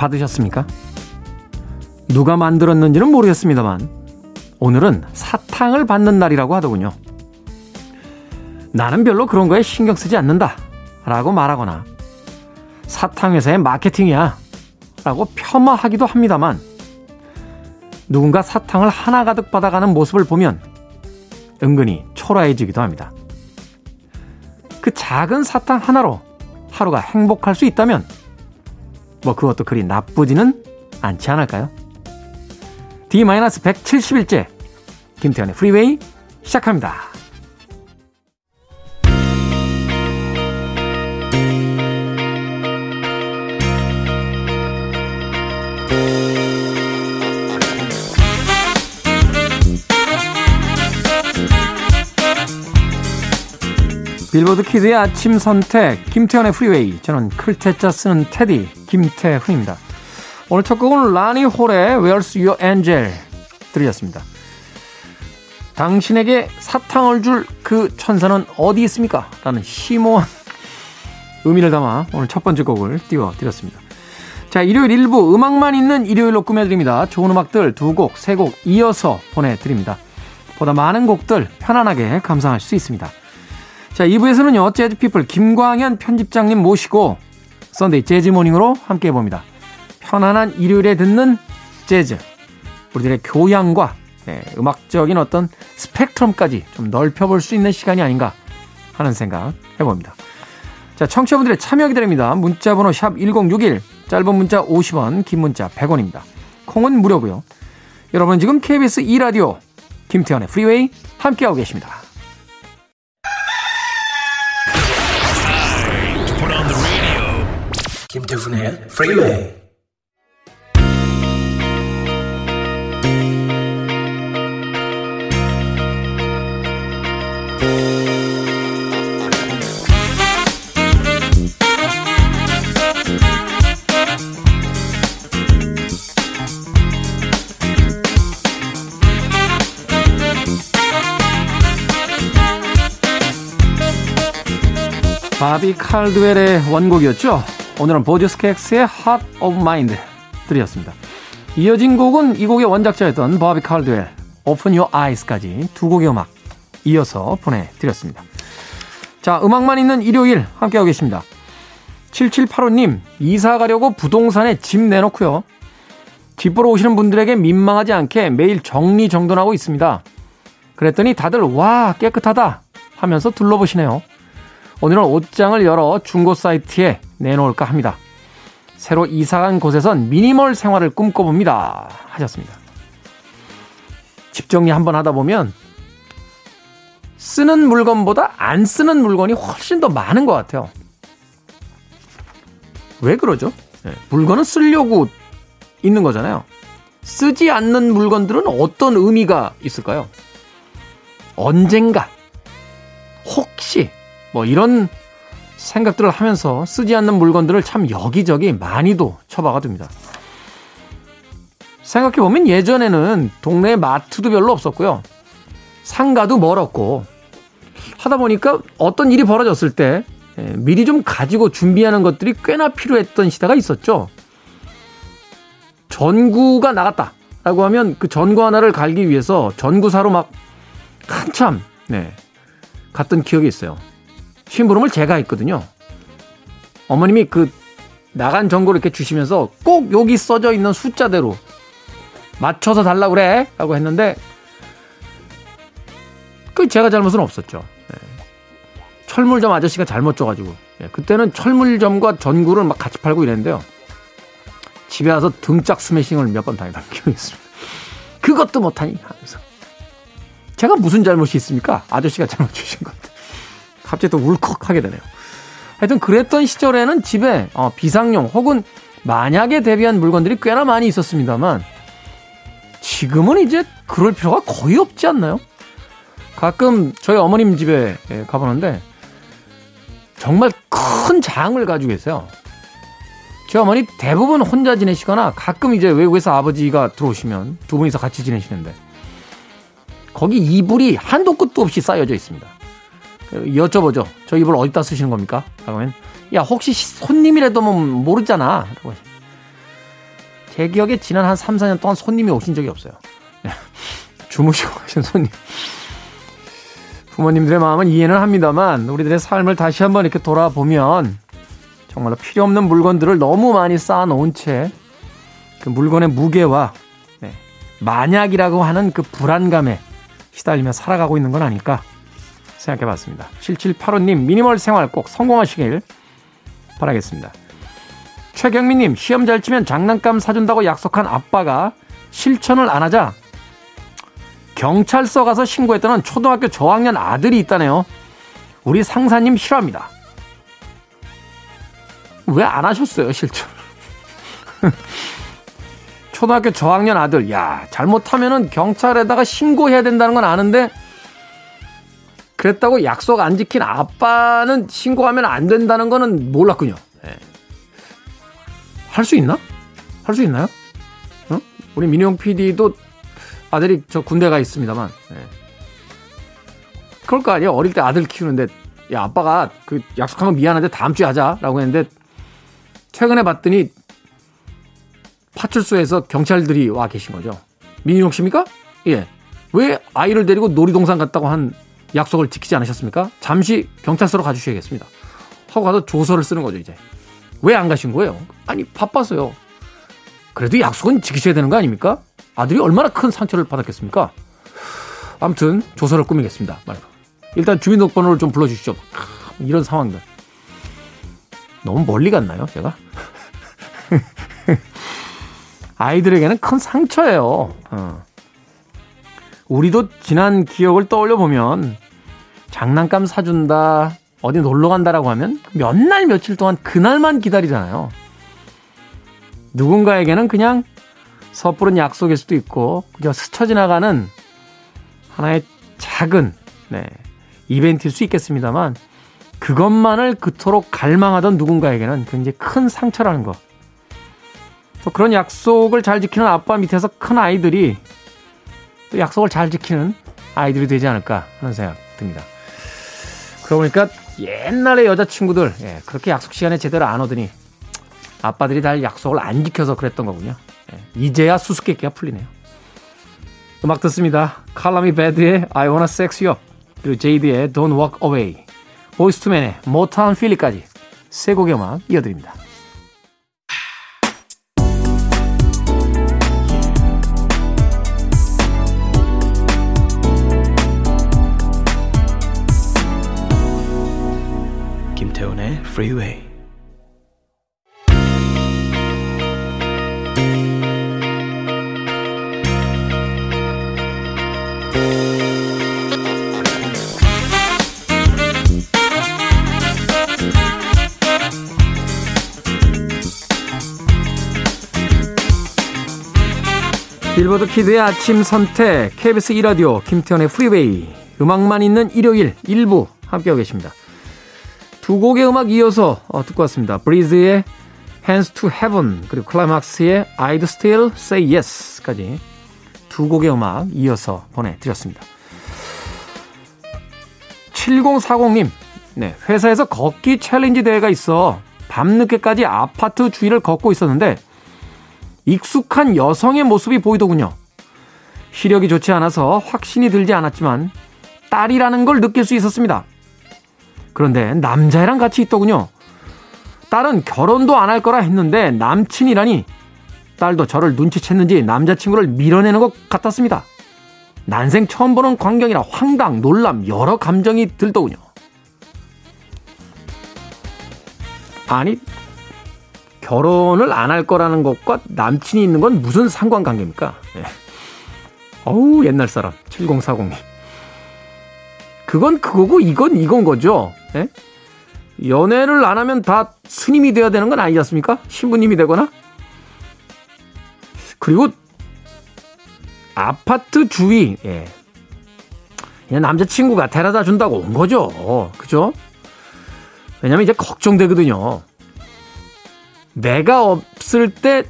사탕 받으셨습니까? 누가 만들었는지는 모르겠습니다만 오늘은 사탕을 받는 날이라고 하더군요. 나는 별로 그런 거에 신경 쓰지 않는다 라고 말하거나 사탕 회사의 마케팅이야 라고 폄하하기도 합니다만 누군가 사탕을 하나 가득 받아가는 모습을 보면 은근히 초라해지기도 합니다. 그 작은 사탕 하나로 하루가 행복할 수 있다면 뭐 그것도 그리 나쁘지는 않지 않을까요? D-171째 김태현의 프리웨이 시작합니다. 빌보드 키드의 아침 선택 김태훈의 프리웨이 저는 클 태 자 쓰는 디제이 김태훈입니다. 오늘 첫 곡은 라니 홀의 Where's Your Angel 들으셨습니다. 당신에게 사탕을 줄 그 천사는 어디 있습니까? 라는 심오한 의미를 담아 오늘 첫 번째 곡을 띄워드렸습니다. 자, 일요일 일부 음악만 있는 일요일로 꾸며드립니다. 좋은 음악들 두 곡, 세 곡 이어서 보내드립니다. 보다 많은 곡들 편안하게 감상하실 수 있습니다. 자, 2부에서는요, 재즈피플 김광현 편집장님 모시고 Sunday 재즈 morning으로 함께 해봅니다. 편안한 일요일에 듣는 재즈. 우리들의 교양과 네, 음악적인 어떤 스펙트럼까지 좀 넓혀볼 수 있는 시간이 아닌가 하는 생각 해봅니다. 자, 청취자분들의 참여 기다립니다. 문자번호 샵 1061, 짧은 문자 50원, 긴 문자 100원입니다. 콩은 무료고요. 여러분 지금 KBS 2라디오 김태현의 프리웨이 함께하고 계십니다. 김태훈의 프리웨이 바비 칼드웰의 원곡이었죠. 오늘은 보디스캑스의 Heart of Mind 들이었습니다. 이어진 곡은 이 곡의 원작자였던 바비 칼드웰 Open Your Eyes까지 두 곡의 음악 이어서 보내드렸습니다. 자, 음악만 있는 일요일 함께하고 계십니다. 7785님, 이사 가려고 부동산에 집 내놓고요. 집 보러 오시는 분들에게 민망하지 않게 매일 정리정돈하고 있습니다. 그랬더니 다들 와, 깨끗하다 하면서 둘러보시네요. 오늘은 옷장을 열어 중고 사이트에 내놓을까 합니다. 새로 이사간 곳에선 미니멀 생활을 꿈꿔봅니다. 하셨습니다. 집 정리 한번 하다 보면 쓰는 물건보다 안 쓰는 물건이 훨씬 더 많은 것 같아요. 왜 그러죠? 네, 물건은 쓰려고 있는 거잖아요. 쓰지 않는 물건들은 어떤 의미가 있을까요? 언젠가, 혹시, 뭐 이런 생각들을 하면서 쓰지 않는 물건들을 참 여기저기 많이도 처박아 둡니다. 생각해보면 예전에는 동네에 마트도 별로 없었고요. 상가도 멀었고 하다 보니까 어떤 일이 벌어졌을 때 예, 미리 좀 가지고 준비하는 것들이 꽤나 필요했던 시대가 있었죠. 전구가 나갔다라고 하면 그 전구 하나를 갈기 위해서 전구사로 막 한참 네, 갔던 기억이 있어요. 심부름을 제가 했거든요. 어머님이 그 나간 전구를 이렇게 주시면서 꼭 여기 써져 있는 숫자대로 맞춰서 달라 그래 라고 했는데 그 제가 잘못은 없었죠. 네. 철물점 아저씨가 잘못 줘가지고 네. 그때는 철물점과 전구를 막 같이 팔고 이랬는데요. 집에 와서 등짝 스매싱을 몇 번 당했던 기억이 있습니다. 그것도 못하니 하면서 제가 무슨 잘못이 있습니까? 아저씨가 잘못 주신 건데. 갑자기 또 울컥하게 되네요. 하여튼 그랬던 시절에는 집에 어, 비상용 혹은 만약에 대비한 물건들이 꽤나 많이 있었습니다만 지금은 이제 그럴 필요가 거의 없지 않나요? 가끔 저희 어머님 집에 예, 가보는데 정말 큰 장을 가지고 계세요. 제 어머니 대부분 혼자 지내시거나 가끔 이제 외국에서 아버지가 들어오시면 두 분이서 같이 지내시는데 거기 이불이 한도 끝도 없이 쌓여져 있습니다. 여쭤보죠. 저 이불 어디다 쓰시는 겁니까? 하면 야 혹시 손님이라도 뭐 모르잖아. 라고 제 기억에 지난 한 3, 4년 동안 손님이 오신 적이 없어요. 예. 주무시고 가신 손님. 부모님들의 마음은 이해는 합니다만 우리들의 삶을 다시 한번 이렇게 돌아보면 정말로 필요 없는 물건들을 너무 많이 쌓아놓은 채 그 물건의 무게와 네, 만약이라고 하는 그 불안감에 시달리며 살아가고 있는 건 아닐까 생각해 봤습니다. 7785님 미니멀 생활 꼭 성공하시길 바라겠습니다. 최경민님 시험 잘 치면 장난감 사준다고 약속한 아빠가 실천을 안 하자 경찰서 가서 신고했다는 초등학교 저학년 아들이 있다네요. 우리 상사님 싫어합니다. 왜 안 하셨어요, 실천? 초등학교 저학년 아들, 야, 잘못하면은 경찰에다가 신고해야 된다는 건 아는데, 그랬다고 약속 안 지킨 아빠는 신고하면 안 된다는 거는 몰랐군요. 네. 예. 할수 있나? 할 수 있나요? 어? 우리 민용 PD도 아들이 저 군대 가 있습니다만. 네. 그럴 거 아니에요. 어릴 때 아들 키우는데 야 아빠가 그 약속한 거 미안한데 다음 주에 하자라고 했는데 최근에 봤더니 파출소에서 경찰들이 와 계신 거죠. 민용 씨입니까? 예. 왜 아이를 데리고 놀이동산 갔다고 한 약속을 지키지 않으셨습니까? 잠시 경찰서로 가주셔야겠습니다. 하고 가서 조서를 쓰는 거죠, 이제. 왜 안 가신 거예요? 아니, 바빠서요. 그래도 약속은 지키셔야 되는 거 아닙니까? 아들이 얼마나 큰 상처를 받았겠습니까? 아무튼 조서를 꾸미겠습니다. 일단 주민등록번호를 좀 불러주시죠. 이런 상황들. 너무 멀리 갔나요, 제가? 아이들에게는 큰 상처예요. 어. 우리도 지난 기억을 떠올려 보면 장난감 사준다, 어디 놀러 간다라고 하면 몇 날 며칠 동안 그날만 기다리잖아요. 누군가에게는 그냥 섣부른 약속일 수도 있고 그저 스쳐 지나가는 하나의 작은 네, 이벤트일 수 있겠습니다만 그것만을 그토록 갈망하던 누군가에게는 굉장히 큰 상처라는 거. 또 그런 약속을 잘 지키는 아빠 밑에서 큰 아이들이 또 약속을 잘 지키는 아이들이 되지 않을까 하는 생각 듭니다. 그러고 보니까 옛날에 여자친구들 예, 그렇게 약속 시간에 제대로 안 오더니 아빠들이 다 약속을 안 지켜서 그랬던 거군요. 예, 이제야 수수께끼가 풀리네요. 음악 듣습니다. 칼라미 배드의 I Wanna Sex You 그리고 제이드의 Don't Walk Away Boyz II Men의 Motownphilly까지 세 곡의 음악 이어드립니다. Freeway 빌보드 키드의 아침 선택 KBS 2라디오 김태현의 프리웨이 음악만 있는 일요일 일부 함께하고 계십니다. 두 곡의 음악 이어서 어, 듣고 왔습니다. 브리즈의 Hands to Heaven 그리고 클라이막스의 I'd Still Say Yes까지 두 곡의 음악 이어서 보내드렸습니다. 7040님 네, 회사에서 걷기 챌린지 대회가 있어 밤늦게까지 아파트 주위를 걷고 있었는데 익숙한 여성의 모습이 보이더군요. 시력이 좋지 않아서 확신이 들지 않았지만 딸이라는 걸 느낄 수 있었습니다. 그런데 남자애랑 같이 있더군요. 딸은 결혼도 안 할 거라 했는데 남친이라니 딸도 저를 눈치챘는지 남자친구를 밀어내는 것 같았습니다. 난생 처음 보는 광경이라 황당, 놀람, 여러 감정이 들더군요. 아니, 결혼을 안 할 거라는 것과 남친이 있는 건 무슨 상관관계입니까? 네. 어우, 옛날 사람. 7040님. 그건 그거고 이건 이건 거죠. 네? 연애를 안 하면 다 스님이 되어야 되는 건 아니지 않습니까? 신부님이 되거나. 그리고 아파트 주위, 예. 그냥 남자친구가 데려다 준다고 온 거죠. 그죠? 왜냐면 이제 걱정되거든요. 내가 없을 때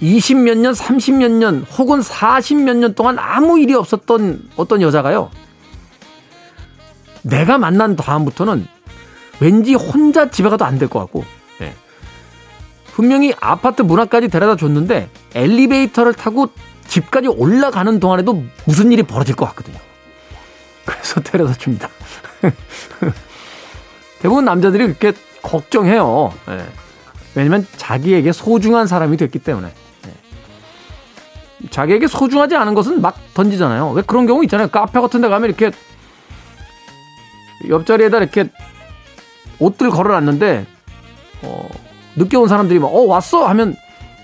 20 몇 년, 30 몇 년, 혹은 40 몇 년 동안 아무 일이 없었던 어떤 여자가요. 내가 만난 다음부터는 왠지 혼자 집에 가도 안 될 것 같고, 네. 분명히 아파트 문 앞까지 데려다 줬는데 엘리베이터를 타고 집까지 올라가는 동안에도 무슨 일이 벌어질 것 같거든요. 그래서 데려다 줍니다. 대부분 남자들이 그렇게 걱정해요. 네. 왜냐면 자기에게 소중한 사람이 됐기 때문에. 네. 자기에게 소중하지 않은 것은 막 던지잖아요. 왜 그런 경우 있잖아요. 카페 같은 데 가면 이렇게 옆자리에다 이렇게 옷들 걸어놨는데, 어, 늦게 온 사람들이 막, 어, 왔어! 하면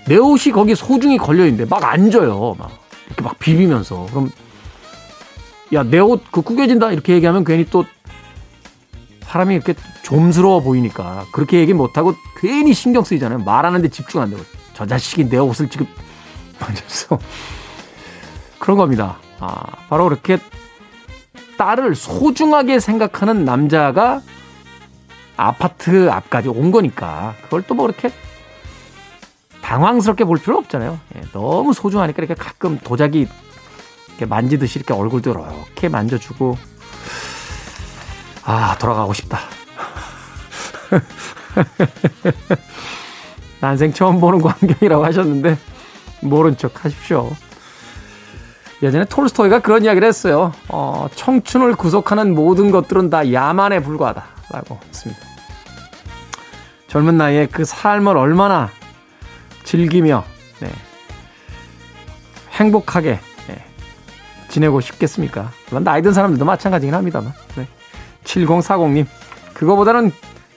내 옷이 거기 소중히 걸려 있는데 막 앉아요. 막. 이렇게 막 비비면서. 그럼, 야, 내 옷 그 구겨진다! 이렇게 얘기하면 괜히 또 사람이 이렇게 좀스러워 보이니까 그렇게 얘기 못하고 괜히 신경 쓰이잖아요. 말하는데 집중 안 되고. 저 자식이 내 옷을 지금 만졌어. 그런 겁니다. 아, 바로 그렇게 딸을 소중하게 생각하는 남자가 아파트 앞까지 온 거니까 그걸 또 뭐 그렇게 당황스럽게 볼 필요 없잖아요. 예, 너무 소중하니까 이렇게 가끔 도자기 이렇게 만지듯이 이렇게 얼굴도 이렇게 만져주고 아, 돌아가고 싶다. 난생 처음 보는 광경이라고 하셨는데, 모른 척 하십시오. 예전에 톨스토이가 그런 이야기를 했어요. 어, 청춘을 구속하는 모든 것들은 다 야만에 불과하다. 라고 했습니다. 젊은 나이에 그 삶을 얼마나 즐기며, 네, 행복하게, 네, 지내고 싶겠습니까? 물론 나이 든 사람들도 마찬가지긴 합니다만. 네. 7040님, 그거보다는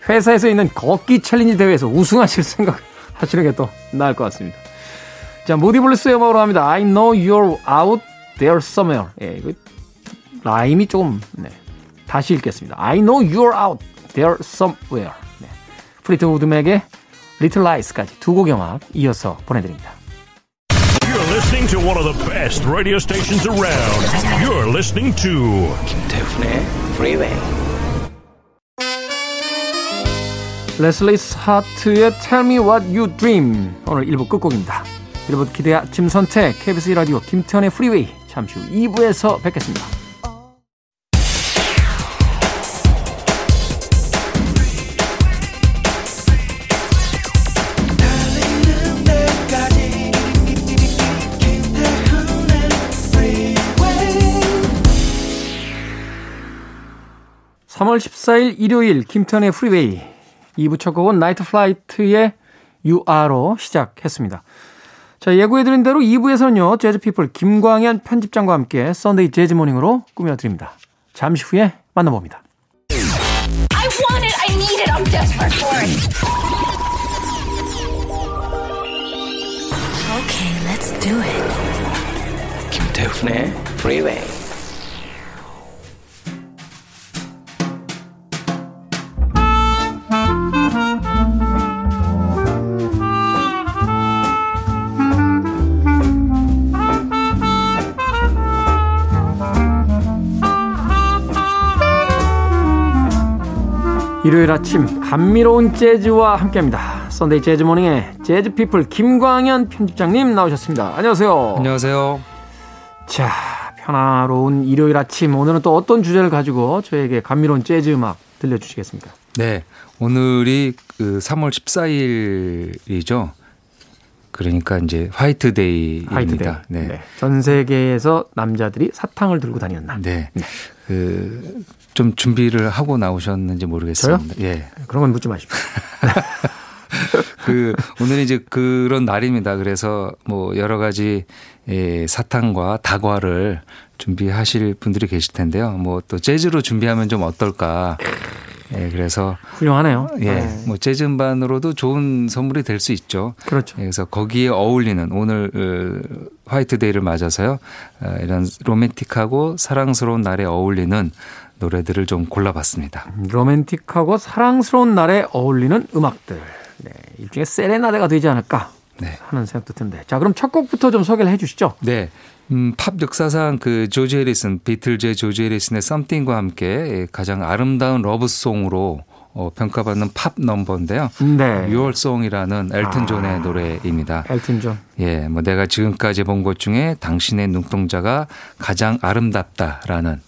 회사에서 있는 걷기 챌린지 대회에서 우승하실 생각 하시는 게더 나을 것 같습니다. 자, 무디블루스의 음악으로 합니다. I know you're out there somewhere. 예, 이거 라임이 조금, 네. 다시 읽겠습니다. I know you're out there somewhere. 네. 플리트우드 맥의 Little Lies까지 두 곡 연이어서 보내드립니다. You're listening to one of the best radio stations around. You're listening to 김태훈의 Freeway. 레슬리 하트의 Tell Me What You Dream 오늘 1부 끝곡입니다. 여러분 기대 아침 선택 KBS 1라디오 김태현의 프리웨이 잠시 후 2부에서 뵙겠습니다. 달리는 데까지 김태훈의 Freeway. 3월 14일 일요일 김태훈의 Freeway 2부 첫 곡은 나이트 플라이트의 You Are로 시작했습니다. 자, 예고해드린 대로 2부에서는요, 재즈피플 김광현 편집장과 함께 Sunday 재즈 morning으로 꾸며드립니다. 잠시 후에 만나봅니다. I want it. I need it. I'm desperate for it. Okay, let's do it. 김태훈의 Freeway. 일요일 아침 감미로운 재즈와 함께합니다. Sunday 재즈 morning의 재즈 피플 김광현 편집장님 나오셨습니다. 안녕하세요. 안녕하세요. 자, 편안로운 일요일 아침 오늘은 또 어떤 주제를 가지고 저에게 감미로운 재즈 음악 들려주시겠습니까? 네. 오늘이 그 3월 14일이죠. 그러니까 이제 화이트데이입니다. 화이트데이. 네. 네. 전 세계에서 남자들이 사탕을 들고 다니는 날. 네. 그, 좀 준비를 하고 나오셨는지 모르겠습니다. 예. 그런 건 묻지 마십시오. 그, 오늘은 이제 그런 날입니다. 그래서 뭐 여러 가지 예, 사탕과 다과를 준비하실 분들이 계실 텐데요. 뭐 또 재즈로 준비하면 좀 어떨까. 예, 그래서 훌륭하네요. 예, 네. 뭐 재즈 음반으로도 좋은 선물이 될 수 있죠. 그렇죠. 예, 그래서 거기에 어울리는 오늘 어, 화이트데이를 맞아서요. 어, 이런 로맨틱하고 사랑스러운 날에 어울리는 노래들을 좀 골라봤습니다. 로맨틱하고 사랑스러운 날에 어울리는 음악들. 네, 일종의 세레나데가 되지 않을까 네. 하는 생각도 든데. 자, 그럼 첫 곡부터 좀 소개를 해 주시죠. 네. 음, 팝 역사상 그 조지 해리슨, 비틀즈의 조지 해리슨의 Something과 함께 예, 가장 아름다운 love song으로 어, 평가받는 팝 넘버인데요. 네. Your Song이라는 엘튼 존의 아. 노래입니다. 엘튼 존. 예, 뭐 내가 지금까지 본 것 중에 당신의 눈동자가 가장 아름답다라는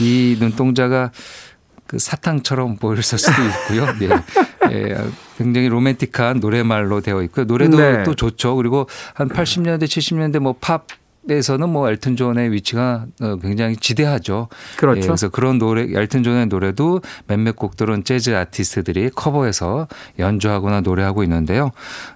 이 눈동자가 그 사탕처럼 보일 수도 있고요. 예. 예, 굉장히 로맨틱한 노래말로 되어 있고요. 노래도 네. 또 좋죠. 그리고 한 80년대, 70년대 뭐 팝 에서는 뭐 엘튼 존의 위치가 어, 굉장히 지대하죠. 그렇죠. 예, 그래서 그런 노래, 엘튼 존의 노래도 몇몇 곡들은 재즈 아티스트들이 커버해서 연주하거나 노래하고 있는데요.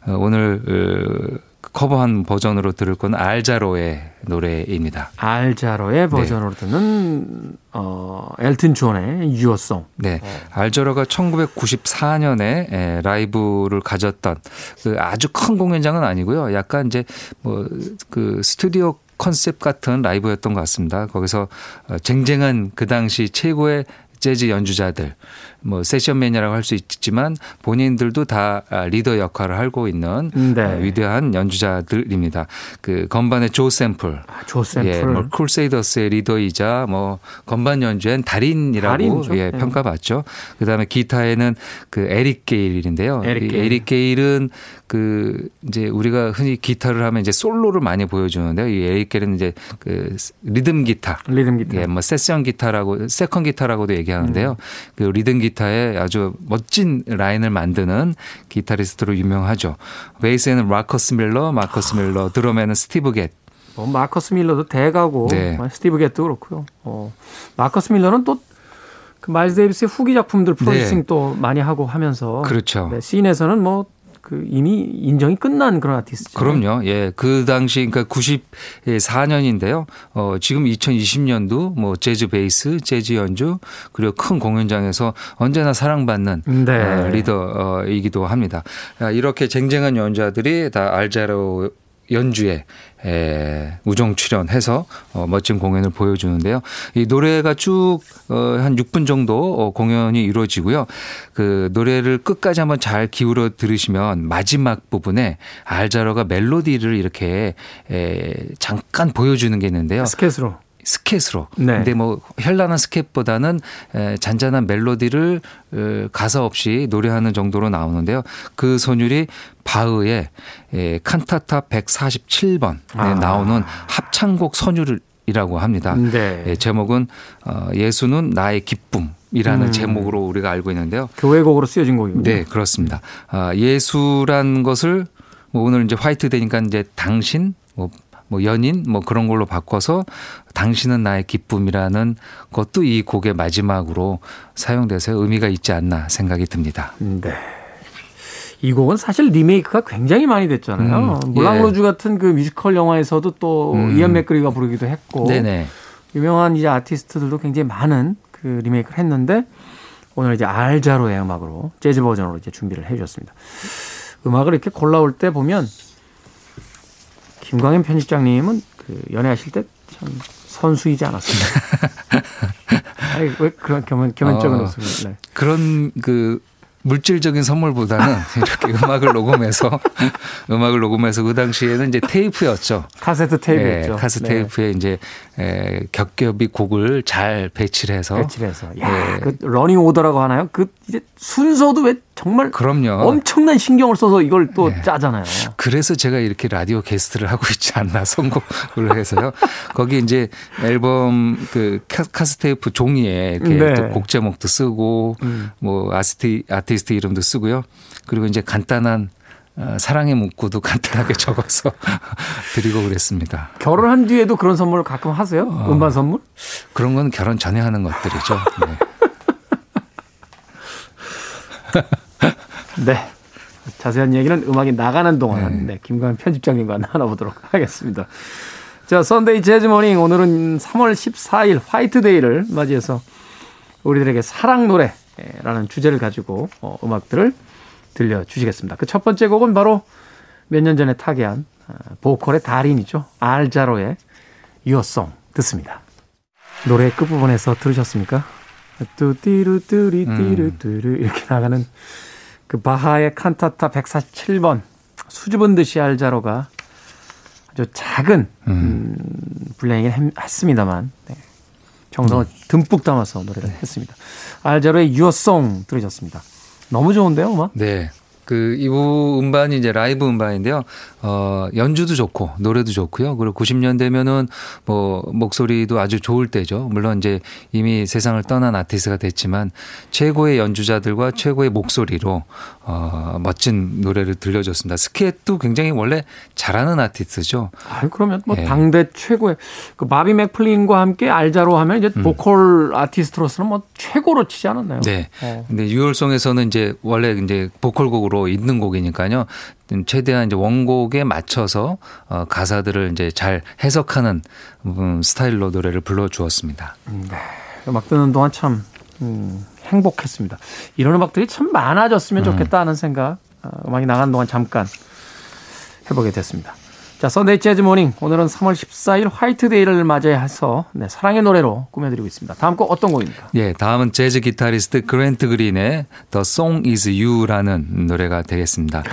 어, 오늘 어, 커버한 버전으로 들을 건 알자로의 노래입니다. 알자로의 버전으로 듣는 어, 엘튼 존의 Your Song. 네. 알자로가 1994년에 라이브를 가졌던 그 아주 큰 공연장은 아니고요. 약간 이제 뭐 그 스튜디오 컨셉 같은 라이브였던 것 같습니다. 거기서 어, 쟁쟁한 그 당시 최고의 재즈 연주자들, 뭐 세션맨이라고 할 수 있지만 본인들도 다 아, 리더 역할을 하고 있는 네. 어, 위대한 연주자들입니다. 그 건반의 조 샘플, 아, 조 샘플. 예, 뭐 크루세이더스의 리더이자 뭐 건반 연주엔 달인이라고 달인이죠. 예, 예. 평가받죠. 그다음에 기타에는 그 에릭 게일인데요. 에릭 이 게일. 에릭 게일은 그 이제 우리가 흔히 기타를 하면 이제 솔로를 많이 보여주는데요. 이 에릭 게일은 이제 그 리듬 기타. 리듬 기타. 예, 뭐 세션 기타라고 second 기타라고도 얘기하는데요. 음. 그 리듬 기타 에 아주 멋진 라인을 만드는 기타리스트로 유명하죠. 베이스에는 마커스 밀러, 마커스 밀러, 드럼에는 스티브 갯. 뭐 마커스 밀러도 대가고 네. 뭐 스티브 갯도 그렇고요. 어, 마커스 밀러는 또 그 마일스 데이비스의 후기 작품들 프로듀싱 네. 또 많이 하고 하면서 그렇죠. 네, scene에서는 뭐 그 이미 인정이 끝난 그런 아티스트. 그럼요. 예. 그 당시 그러니까 94년인데요. 어, 지금 2020년도 뭐 재즈 베이스, 재즈 연주 그리고 큰 공연장에서 언제나 사랑받는 네. 어, 리더이기도 합니다. 아, 이렇게 쟁쟁한 연주자들이 다 알자로 연주에 에, 우정 출연해서 어, 멋진 공연을 보여주는데요. 이 노래가 쭉 어, 한 6분 정도 어, 공연이 이루어지고요. 그 노래를 끝까지 한번 잘 기울여 들으시면 마지막 부분에 알자로가 멜로디를 이렇게 에, 잠깐 보여주는 게 있는데요. 스케스로. 스케스로. 네. 근데 뭐 현란한 스케보다는 에, 잔잔한 멜로디를 에, 가사 없이 노래하는 정도로 나오는데요. 그 선율이 바흐의 에, 칸타타 147번에 아. 나오는 합창곡 선율이라고 합니다. 네. 예, 제목은 어, 예수는 나의 기쁨 이라는 음. 제목으로 우리가 알고 있는데요. 교회곡으로 쓰여진 곡이군요. 네, 그렇습니다. 아, 예수란 것을 뭐 오늘 이제 화이트 되니까 이제 당신 뭐, 뭐 연인 뭐 그런 걸로 바꿔서 당신은 나의 기쁨이라는 것도 이 곡의 마지막으로 사용돼서 의미가 있지 않나 생각이 듭니다. 네. 이 곡은 사실 리메이크가 굉장히 많이 됐잖아요. 음, 물랑루즈 같은 그 뮤지컬 영화에서도 또 음. 이완 맥그리거가 부르기도 했고 네네. 유명한 이제 아티스트들도 굉장히 많은 그 리메이크를 했는데 오늘 이제 알자로의 음악으로 재즈 버전으로 이제 준비를 해주셨습니다. 음악을 이렇게 골라올 때 보면 김광현 편집장님은 그 연애하실 때 참 선수이지 않았습니다. 아니, 왜 그런 겸연, 겸연적인 어. 웃음을. 네. 그런 그 물질적인 선물보다는 이렇게 음악을 녹음해서 음악을 녹음해서 그 당시에는 이제 테이프였죠. 카세트 테이프였죠. 예, 카스 네. 테이프에 이제 에, 겹겹이 곡을 잘 배치를 해서 배치를 해서. 야, 예. 그 running order라고 하나요? 그 이제 순서도 왜 정말 그럼요. 엄청난 신경을 써서 이걸 또 짜잖아요. 그래서 제가 이렇게 라디오 게스트를 하고 있지 않나 선곡을 해서요. 거기 이제 앨범 그 카- 카스테이프 종이에 이렇게 네. 또곡 제목도 쓰고 음. 뭐 아스티 아티스트 이름도 쓰고요. 그리고 이제 간단한 어, 사랑의 문구도 간단하게 적어서 드리고 그랬습니다. 결혼한 뒤에도 그런 선물을 가끔 하세요? 어. 음반 선물? 그런 건 결혼 전에 하는 것들이죠. 네. 네. 자세한 얘기는 음악이 나가는 동안 네, 김광현 편집장님과 나눠보도록 하겠습니다. 자, Sunday 재즈 morning 오늘은 3월 14일 화이트데이를 맞이해서 우리들에게 사랑 노래라는 주제를 가지고 어, 음악들을 들려주시겠습니다. 그 첫 번째 곡은 바로 몇 년 전에 타계한 아, 보컬의 달인이죠. 알자로의 Your Song 듣습니다. 노래 끝부분에서 들으셨습니까? 뚜띠루 뚜리 띠루 뚜루 이렇게 나가는 그 바하의 칸타타 147번 수줍은 듯이 알자로가 아주 작은 음, 분량이긴 했- 했습니다만 네. 정성을 듬뿍 담아서 노래를 했습니다. 알자로의 유어송 들으셨습니다. 너무 좋은데요, 음악? 네. 그 이부 음반이 이제 라이브 음반인데요. 어, 연주도 좋고 노래도 좋고요. 그리고 90년대면은 뭐 목소리도 아주 좋을 때죠. 물론 이제 이미 세상을 떠난 아티스트가 됐지만 최고의 연주자들과 최고의 목소리로 어, 멋진 노래를 들려줬습니다. 스키эт도 굉장히 원래 잘하는 아티스트죠. 아니 그러면 뭐 예. 당대 최고의 그 바비 맥플린과 함께 알자로 하면 이제 보컬 아티스트로서는 뭐 최고로 치지 않았나요? 음. 네. 어. 근데 유월송에서는 이제 원래 이제 보컬곡으로 있는 곡이니까요. 최대한 이제 원곡에 맞춰서 어, 가사들을 이제 잘 해석하는 음, 스타일로 노래를 불러 주었습니다. 음악 듣는 동안 참 음, 행복했습니다. 이런 음악들이 참 많아졌으면 좋겠다 하는 생각 어, 음악이 나간 동안 잠깐 해보게 됐습니다. 자, Sunday Jazz Morning 오늘은 3월 14일 화이트데이를 맞이해서 네, 사랑의 노래로 꾸며드리고 있습니다. 다음 곡 어떤 곡입니까? 예, 다음은 재즈 기타리스트 그랜트 그린의 The Song Is You라는 노래가 되겠습니다.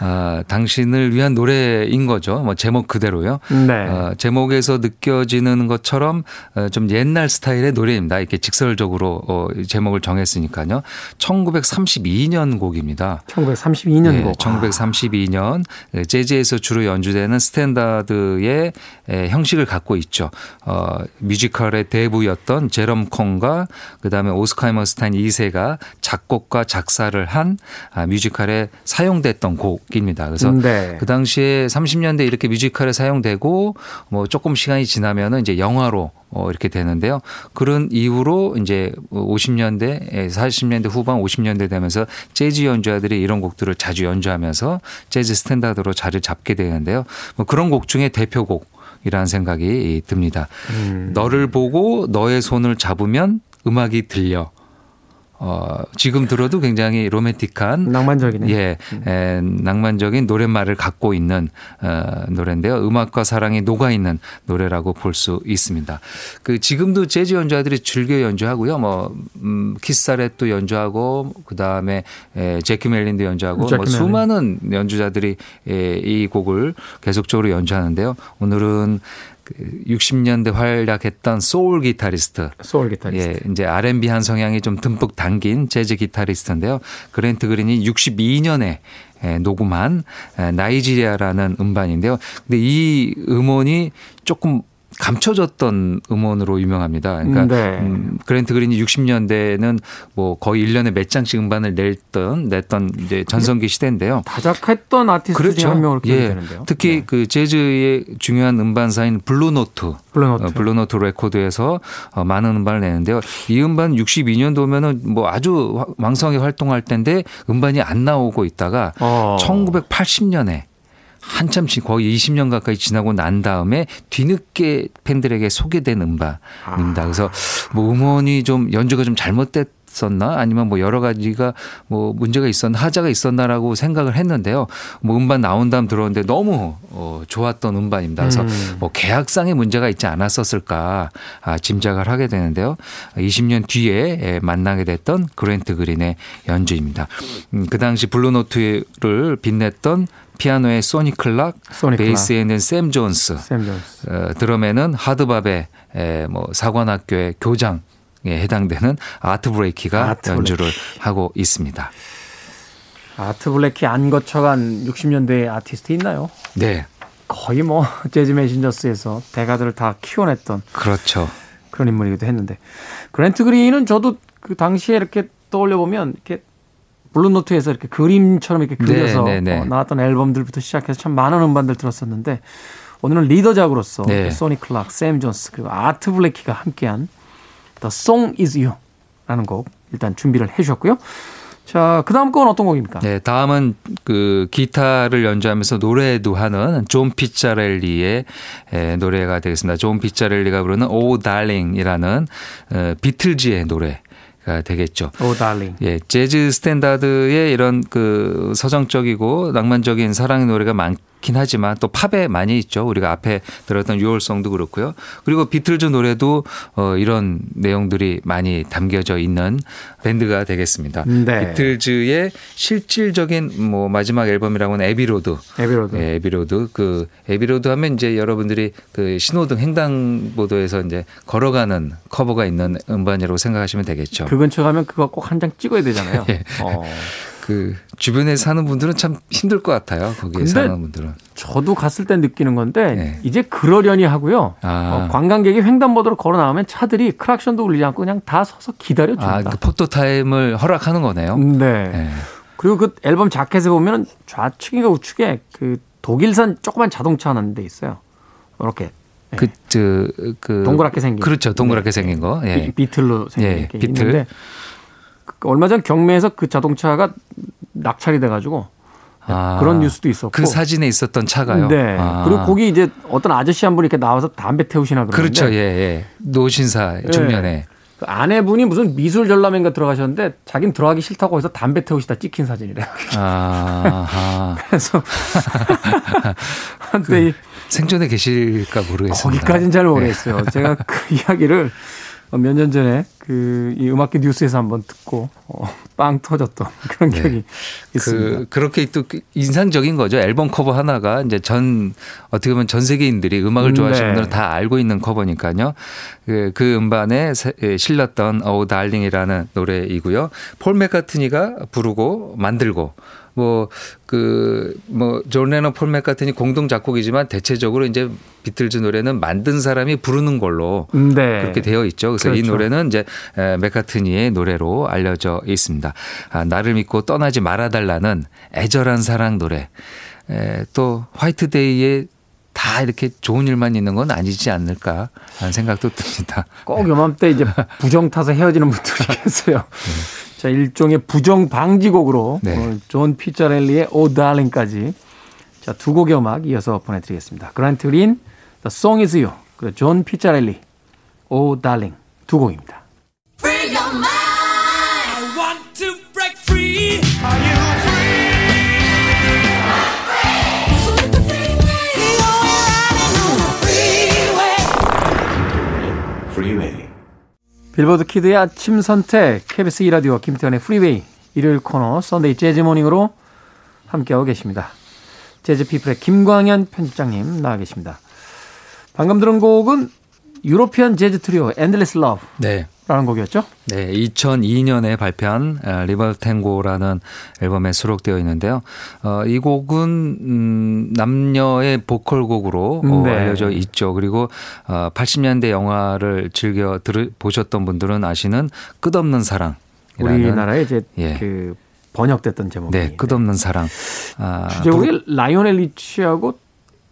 아, 당신을 위한 노래인 거죠. 뭐 제목 그대로요. 네. 어, 제목에서 느껴지는 것처럼 어, 좀 옛날 스타일의 노래입니다. 이렇게 직설적으로 어, 제목을 정했으니까요. 1932년 곡입니다. 1932년 예, 곡. 1932년 재즈에서 주로 연주되는 스탠다드의 에, 형식을 갖고 있죠. 어, 뮤지컬의 대부였던 제롬 컨과 그다음에 오스카 해머스타인 2세가 작곡과 작사를 한 아, 뮤지컬에 사용됐던 곡 입니다. 그래서 네. 그 당시에 30년대 이렇게 뮤지컬에 사용되고 뭐 조금 시간이 지나면은 이제 영화로 어 이렇게 되는데요. 그런 이후로 이제 50년대, 40년대 후반 50년대 되면서 재즈 연주자들이 이런 곡들을 자주 연주하면서 재즈 스탠다드로 자리를 잡게 되는데요. 뭐 그런 곡 중에 대표곡 이라는 생각이 듭니다. 너를 보고 너의 손을 잡으면 음악이 들려. 어, 지금 들어도 굉장히 로맨틱한 낭만적이네. 예, 에, 낭만적인 노랫말을 갖고 있는 어, 노래인데요. 음악과 사랑이 녹아 있는 노래라고 볼 수 있습니다. 그 지금도 재즈 연주자들이 즐겨 연주하고요. 뭐 음, 키스사렛도 연주하고 그 다음에 제키 멜린도 연주하고 뭐. 수많은 연주자들이 에, 이 곡을 계속적으로 연주하는데요. 오늘은 그 60년대 활약했던 소울 기타리스트 소울 기타리스트. 예, 이제 R&B 한 성향이 좀 듬뿍 담긴 재즈 기타리스트인데요. 그랜트 그린이 62년에 녹음한 에, 나이지리아라는 음반인데요. 근데 이 음원이 조금 감춰졌던 음원으로 유명합니다. 그러니까 네. 음, 그랜트 그린이 60년대는 뭐 거의 1년에 몇 장씩 음반을 냈던 냈던 이제 전성기 시대인데요. 다작했던 아티스트 중에 한 명으로 기억이 예. 되는데요. 특히 네. 그 재즈의 중요한 음반사인 블루노트. 블루노트. 어, 블루노트 레코드에서 어, 많은 음반을 내는데요. 이 음반 62년도면은 뭐 아주 화- 왕성하게 활동할 때인데 음반이 안 나오고 있다가 어. 1980년에 한참 지- 거의 20년 가까이 지나고 난 다음에 뒤늦게 팬들에게 소개된 음반입니다. 그래서 뭐 음원이 좀 연주가 좀 잘못됐었나 아니면 뭐 여러 가지가 뭐 문제가 있었나 하자가 있었나라고 생각을 했는데요. 뭐 음반 나온 다음 들었는데 너무 어, 좋았던 음반입니다. 그래서 뭐 계약상의 문제가 있지 않았었을까 아, 짐작을 하게 되는데요. 20년 뒤에 예, 만나게 됐던 그랜트 그린의 연주입니다. 음, 그 당시 블루노트를 빛냈던 피아노의 소니 클락, 소니. 베이스에는 샘 존스, 샘 존스. 어, 드럼에는 hard bop의 에, 뭐 사관학교의 교장에 해당되는 아트 블레이키가 아트 연주를 하고 있습니다. 아트 블레이키 안 거쳐간 60년대 아티스트 있나요? 네, 거의 뭐 재즈 메신저스에서 대가들을 다 키워냈던 그렇죠. 그런 인물이기도 했는데 그랜트 그린은 저도 그 당시에 이렇게 떠올려 보면 이렇게 블루노트에서 이렇게 그림처럼 이렇게 그려서 네, 네, 네. 어, 나왔던 앨범들부터 시작해서 참 많은 음반들 들었었는데 오늘은 리더작으로서 네. 그 소니 클락, 샘 존스 그리고 아트 블레이키가 함께한 The Song Is You라는 곡 일단 준비를 해주셨고요. 자, 그 다음 곡은 어떤 곡입니까? 네, 다음은 그 기타를 연주하면서 노래도 하는 존 피자렐리의 에, 노래가 되겠습니다. 존 피자렐리가 부르는 Oh! Darling이라는 어, 비틀즈의 노래가 되겠죠. Oh! Darling. 예, 재즈 스탠다드의 이런 그 서정적이고 낭만적인 사랑의 노래가 많긴 하지만 또 팝에 많이 있죠. 우리가 앞에 들었던 Your Song도 그렇고요. 그리고 비틀즈 노래도 어 이런 내용들이 많이 담겨져 있는 밴드가 되겠습니다. 네. 비틀즈의 실질적인 뭐 마지막 앨범이라고는 에비로드. 에비로드. 예, 에비로드. 그 에비로드 하면 이제 여러분들이 그 신호등 횡단보도에서 이제 걸어가는 커버가 있는 음반이라고 생각하시면 되겠죠. 그 근처 가면 그거 꼭 한 장 찍어야 되잖아요. 예. 어. 그 주변에 사는 분들은 참 힘들 것 같아요. 거기에 사는 분들은. 저도 갔을 때 느끼는 건데 네. 이제 그러려니 하고요. 아. 어, 관광객이 횡단보도로 걸어 나오면 차들이 크락션도 울리지 않고 그냥 다 서서 기다려 아, 줍니다. 그 photo time을 허락하는 거네요. 네. 네. 그리고 그 앨범 자켓에 보면 좌측인가 우측에 그 독일산 조그만 자동차 하는 데 있어요. 이렇게 그, 저, 그. 동그랗게 생긴. 그렇죠. 동그랗게 네. 생긴 거. 예. 비- 비틀로 생긴 예, 게 비틀. 있는데 그 얼마 전 경매에서 그 자동차가 낙찰이 돼가지고 아, 그런 뉴스도 있었고. 그 사진에 있었던 차가요. 네. 아. 그리고 거기 이제 어떤 아저씨 한 분이 이렇게 나와서 담배 태우시나 그러는데 그렇죠. 예, 예. 노신사 중년에. 그 아내분이 무슨 미술 전람회인가 들어가셨는데 자긴 들어가기 싫다고 해서 담배 태우시다 찍힌 사진이래요. 아, 아. 그래서 한때 이 생존에 계실까 모르겠습니다. 거기까지는 잘 네. 모르겠어요. 제가 그 이야기를 몇 년 전에 그 이 음악계 뉴스에서 한번 듣고 어, 빵 터졌던 그런 기억이 있습니다. 그 그렇게 또그 인상적인 거죠. 앨범 커버 하나가 이제 전 어떻게 보면 전 세계인들이 음악을 좋아하시는 네. 분들은 다 알고 있는 커버니까요. 그, 그 음반에 세- 에, 실렸던 Oh! Darling이라는 노래이고요. 폴 맥카트니가 부르고 만들고 뭐 그 뭐 존 레논 폴 맥카트니 공동 작곡이지만 대체적으로 이제 비틀즈 노래는 만든 사람이 부르는 걸로 네. 그렇게 되어 있죠. 그래서 이 그렇죠. 노래는 이제 에, 맥카트니의 노래로 알려져 있습니다. 아, 나를 믿고 떠나지 말아달라는 애절한 사랑 노래. 에, 또 화이트데이에 다 이렇게 좋은 일만 있는 건 아니지 않을까 하는 생각도 듭니다. 꼭 요맘때 이제 부정 타서 헤어지는 분들이 계세요. 자, 일종의 부정 방지곡으로 네. 오늘 존 피자렐리의 Oh! Darling까지 자, 두 곡의 음악 이어서 보내드리겠습니다. 그란트 그린, The Song Is You, 그리고 존 피자렐리, Oh! Darling 두 곡입니다. 빌보드 키드의 아침 선택, KBS 2라디오 김태현의 프리웨이, 일요일 코너, Sunday Jazz Morning으로 함께하고 계십니다. 재즈 피플의 김광현 편집장님 나와 계십니다. 방금 들은 곡은 유로피안 재즈 트리오 Endless Love라는 네. 곡이었죠? 네, 2002년에 발표한 Libertango라는 앨범에 수록되어 있는데요. 어, 이 곡은 음, 남녀의 보컬 곡으로 어, 네. 알려져 있죠. 그리고 어, 80년대 영화를 즐겨 들 보셨던 분들은 아시는 끝없는 사랑. 우리나라에 이제 예. 그 번역됐던 제목이 네, 끝없는 사랑. 아, 주제곡이 라이오넬 리치하고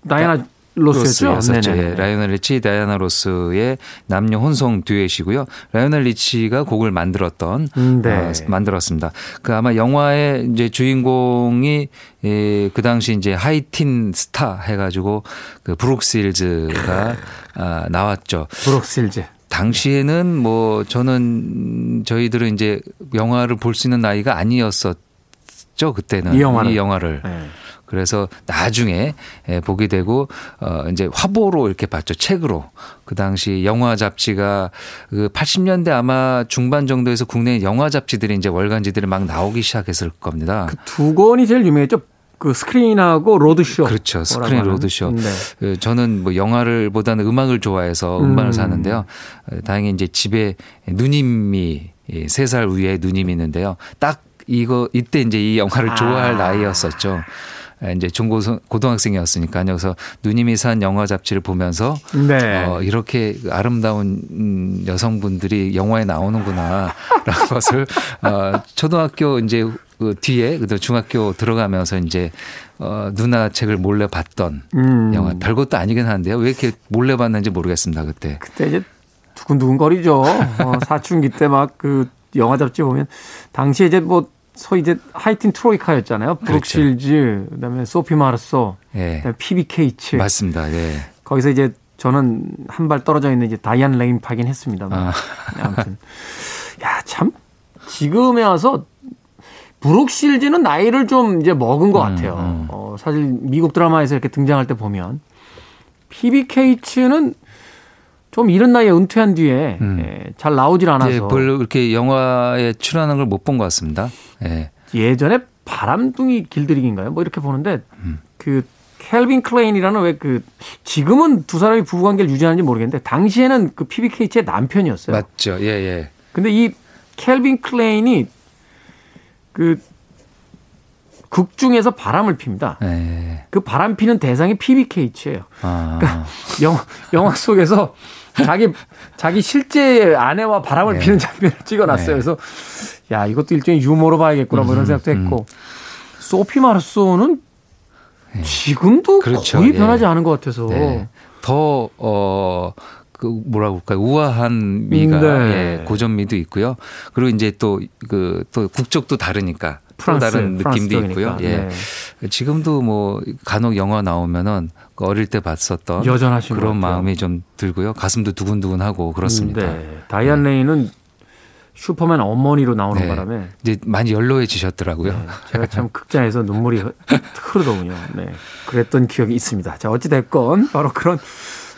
다이아나 로스였었죠. 네네. 예, 라이오넬 리치, 다이아나 로스의 남녀 혼성 듀엣이고요. 라이오넬 리치가 곡을 만들었던 음, 네. 어, 만들었습니다. 그 아마 영화의 이제 주인공이 예, 그 당시 이제 하이틴 스타 해가지고 그 브룩실즈가 아, 나왔죠. 브록실즈. 당시에는 뭐 저는 저희들은 이제 영화를 볼 수 있는 나이가 아니었었죠 그때는 이 영화를. 이 영화를 네. 그래서 나중에 예, 보게 되고 어 이제 화보로 이렇게 봤죠 책으로 그 당시 영화 잡지가 그 80년대 아마 중반 정도에서 국내 영화 잡지들이 이제 월간지들이 막 나오기 시작했을 겁니다. 그 두 권이 제일 유명했죠. 그 스크린하고 로드쇼. 그렇죠. 스크린. 로드쇼. 네. 그 저는 뭐 영화를 보다는 음악을 좋아해서 음반을 음. 사는데요. 어, 다행히 이제 집에 누님이 예, 세살 위에 누님이 있는데요. 딱 이거 이때 이제 이 영화를 아. 좋아할 나이였었죠. 에, 이제 중고 고등학생이었으니까요. 그래서 누님이 산 영화 잡지를 보면서 네. 어, 이렇게 아름다운 음, 여성분들이 영화에 나오는구나라는 것을 어, 초등학교 이제 그 뒤에 그 중학교 들어가면서 이제 어, 누나 책을 몰래 봤던 음. 영화 별것도 아니긴 한데요. 왜 이렇게 몰래 봤는지 모르겠습니다 그때. 그때 이제 두근두근거리죠. 어, 사춘기 때 막 그 영화 잡지 보면 당시에 이제 뭐 소위 이제 하이틴 트로이카였잖아요. 브룩실즈, 그다음에 소피 마르소, 예, 그다음에 피비 케이츠. 맞습니다. 예. 거기서 이제 저는 한 발 떨어져 있는 이제 다이안 레인 파긴 했습니다만. 아. 아무튼 야 참 지금에 와서 브룩실즈는 나이를 좀 이제 먹은 것 같아요. 음. 어, 사실 미국 드라마에서 이렇게 등장할 때 보면 피비 케이츠는 좀 이른 나이에 은퇴한 뒤에 음. 예, 잘 나오질 않아서 예, 별로 이렇게 영화에 출연하는 걸 못 본 것 같습니다. 예. 예전에 바람둥이 길들이기인가요? 뭐 이렇게 보는데 음. 그 케빈 클라인이라는 왜 그 지금은 두 사람이 부부 관계를 유지하는지 모르겠는데 당시에는 그 PBK츠의 남편이었어요. 맞죠. 예, 예. 근데 이 켈빈 클레인이 그 극 중에서 바람을 핍니다. 네. 그 바람 피는 대상이 PBK치예요. 아, 영화, 영화 속에서 자기 자기 실제 아내와 바람을 네. 피는 장면을 찍어놨어요. 네. 그래서 야 이것도 일종의 유머로 봐야겠구나 뭐 이런 생각도 했고 소피 마르소는 지금도 그렇죠. 거의 예. 변하지 않은 것 같아서 네. 더, 어, 그 뭐라고 할까요? 우아한 미가, 네. 예, 고전 미도 있고요. 그리고 이제 또, 그, 또 국적도 다르니까. 또 프랑스, 다른 프랑스 느낌도. 있고요. 예. 네. 지금도 뭐 간혹 영화 나오면은 그 어릴 때 봤었던 여전하신 것 그런. 마음이 좀 들고요. 가슴도 두근두근하고 그렇습니다. 네. 다이안 레이는 슈퍼맨 어머니로 나오는 네. 바람에 이제 많이 연로해지셨더라고요. 네, 제가 참 극장에서 눈물이 흐- 흐르더군요. 네. 그랬던 기억이 있습니다. 자, 어찌 됐건 바로 그런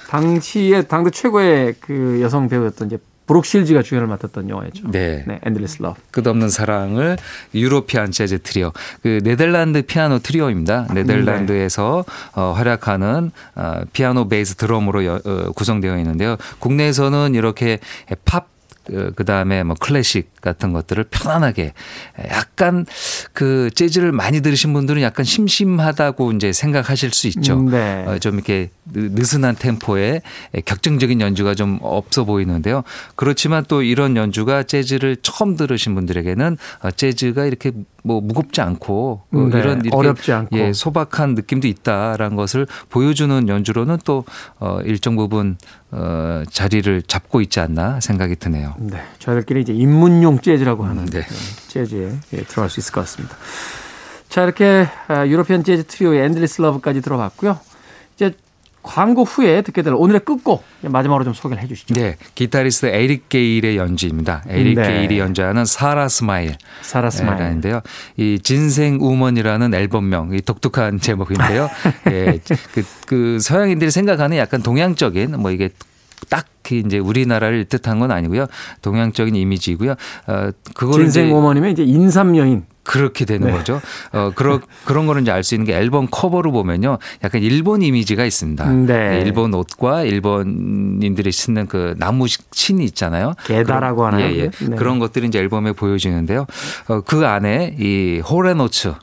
당시에 당대 최고의 그 여성 배우였던 이제 브룩 실즈가 주연을 맡았던 영화였죠. 네. 네, Endless Love. 끝없는 사랑을 European Jazz Trio 그 네덜란드 피아노 트리오입니다. 네덜란드에서 어, 활약하는 어, 피아노 베이스 드럼으로 여- 어, 구성되어 있는데요. 국내에서는 이렇게 팝 그 다음에 뭐 클래식 같은 것들을 편안하게 약간 그 재즈를 많이 들으신 분들은 약간 심심하다고 이제 생각하실 수 있죠. 음, 네. 어, 좀 이렇게 느- 느슨한 템포의 격정적인 연주가 좀 없어 보이는데요. 그렇지만 또 이런 연주가 재즈를 처음 들으신 분들에게는 어, 재즈가 이렇게 뭐 무겁지 않고 어, 네, 이런 이렇게 어렵지 않고. 예, 소박한 느낌도 있다라는 것을 보여주는 연주로는 또 어, 일정 부분 어, 자리를 잡고 있지 않나 생각이 드네요. 네. 저희들끼리 이제 입문용 재즈라고 하는 네. 재즈에 예, 들어갈 수 있을 것 같습니다. 자, 이렇게 아, European Jazz Trio의 Endless Love까지 들어봤고요. 이제 광고 후에 듣게 될 오늘의 끝곡 마지막으로 좀 소개를 해 주시죠. 네, 기타리스트 에릭 게일의 연주입니다. 에릭 네. 게일이 연주하는 Sara Smile. Sara Smile. 라는데요. 이 Ginseng Woman이라는 앨범명, 이 독특한 제목인데요. 예, 그, 그 서양인들이 생각하는 약간 동양적인 뭐 이게 딱히 이제 우리나라를 뜻한 건 아니고요. 동양적인 이미지이고요. 어, 그거를 진생 이제 오머님의 이제 인삼 여인. 그렇게 되는 네. 거죠. 어, 그런, 그런 거는 이제 알 수 있는 게 앨범 커버로 보면요. 약간 일본 이미지가 있습니다. 네. 일본 옷과 일본인들이 신는 그 나무 신이 있잖아요. 게다라고 하나요? 예, 예. 네. 그런 것들이 이제 앨범에 보여지는데요. 어, 그 안에 이 호레노츠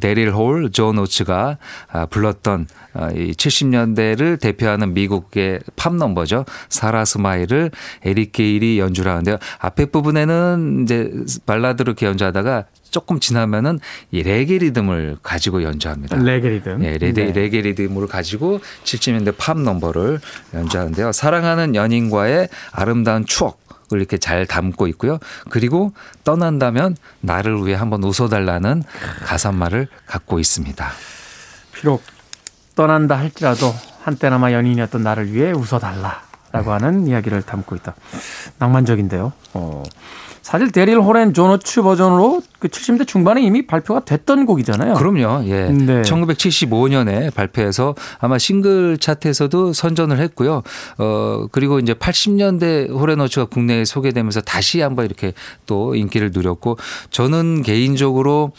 데릴 홀, 존 오츠가 아, 불렀던 어, 이 70년대를 대표하는 미국의 팝 넘버죠. Sara Smile을 에릭 게일이 연주를 하는데요. 앞에 부분에는 이제 발라드로 이렇게 연주하다가 조금 지나면은 이 레게 리듬을 가지고 연주합니다. 레게 리듬. 예, 레게, 네. 레게 리듬을 가지고 70년대 팝 넘버를 연주하는데요. 사랑하는 연인과의 아름다운 추억. 을 이렇게 잘 담고 있고요. 그리고 떠난다면 나를 위해 한번 웃어달라는 가사말을 갖고 있습니다. 비록 떠난다 할지라도 한때나마 연인이었던 나를 위해 웃어달라라고 하는 이야기를 담고 있다. 낭만적인데요. 어. 사실 데릴 호렌 존오츠 버전으로 그 70대 중반에 이미 발표가 됐던 곡이잖아요. 그럼요. 예. 네. 1975년에 발표해서 아마 싱글 차트에서도 선전을 했고요. 어 그리고 이제 80년대 Hall & Oates가 국내에 소개되면서 다시 한번 이렇게 또 인기를 누렸고 저는 개인적으로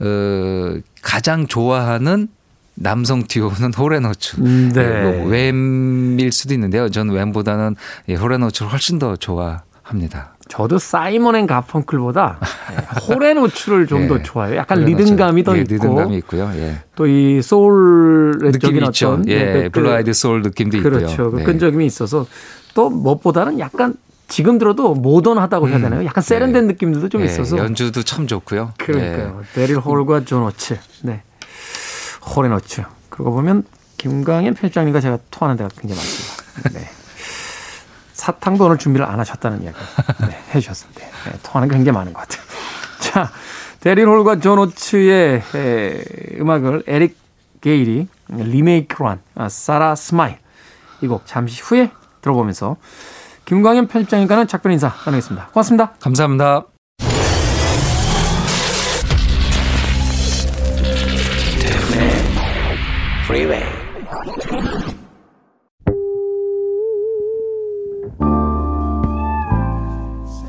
어 가장 좋아하는 남성 듀오는 Hall & Oates. 음, 네. 예, 뭐 Wham!일 수도 있는데요. 저는 Wham!보다는 예, Hall & Oates를 훨씬 더 좋아합니다. 저도 Simon & Garfunkel보다 Hall & Oates를 좀더 예. 좋아해요. 약간 Hall & Oates. 리듬감이 더 예, 있고 리듬감이 있고요. 예. 또이 소울의 느낌이 있죠. 어떤 예, 네, 그- blue-eyed soul 느낌도 있고요. 그렇죠. 그 네. 끈적임이 있어서 또 무엇보다는 약간 지금 들어도 모던하다고 해야 되나요? 약간 세련된 느낌들도 좀 예, 있어서 연주도 참 좋고요. 그러니까요. 데릴 홀과 존 오츠. 네. Hall & Oates. 그러고 보면 김광현 편집장님과 제가 통하는 데가 굉장히 많습니다. 네. 사탕도 오늘 준비를 안 하셨다는 이야기 네, 해주셨습니다. 네, 통하는 게 굉장히 많은 것 같아요. 자, 데릴 홀과 존 오츠의 에, 음악을 에릭 게일이 리메이크로 한 아, Sara Smile 이 곡 잠시 후에 들어보면서 김광현 편집장님과는 작별 인사 나누겠습니다. 고맙습니다. 감사합니다.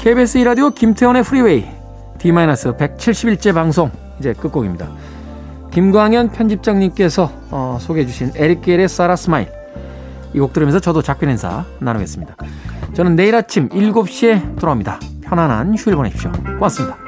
KBS 2라디오 김태훈의 프리웨이 D-171째 방송 이제 끝곡입니다. 김광현 편집장님께서 어, 소개해 주신 에릭 게일의 Sara Smile 이 곡 들으면서 저도 작별 인사 나누겠습니다. 저는 내일 아침 7시에 돌아옵니다. 편안한 휴일 보내십시오. 고맙습니다.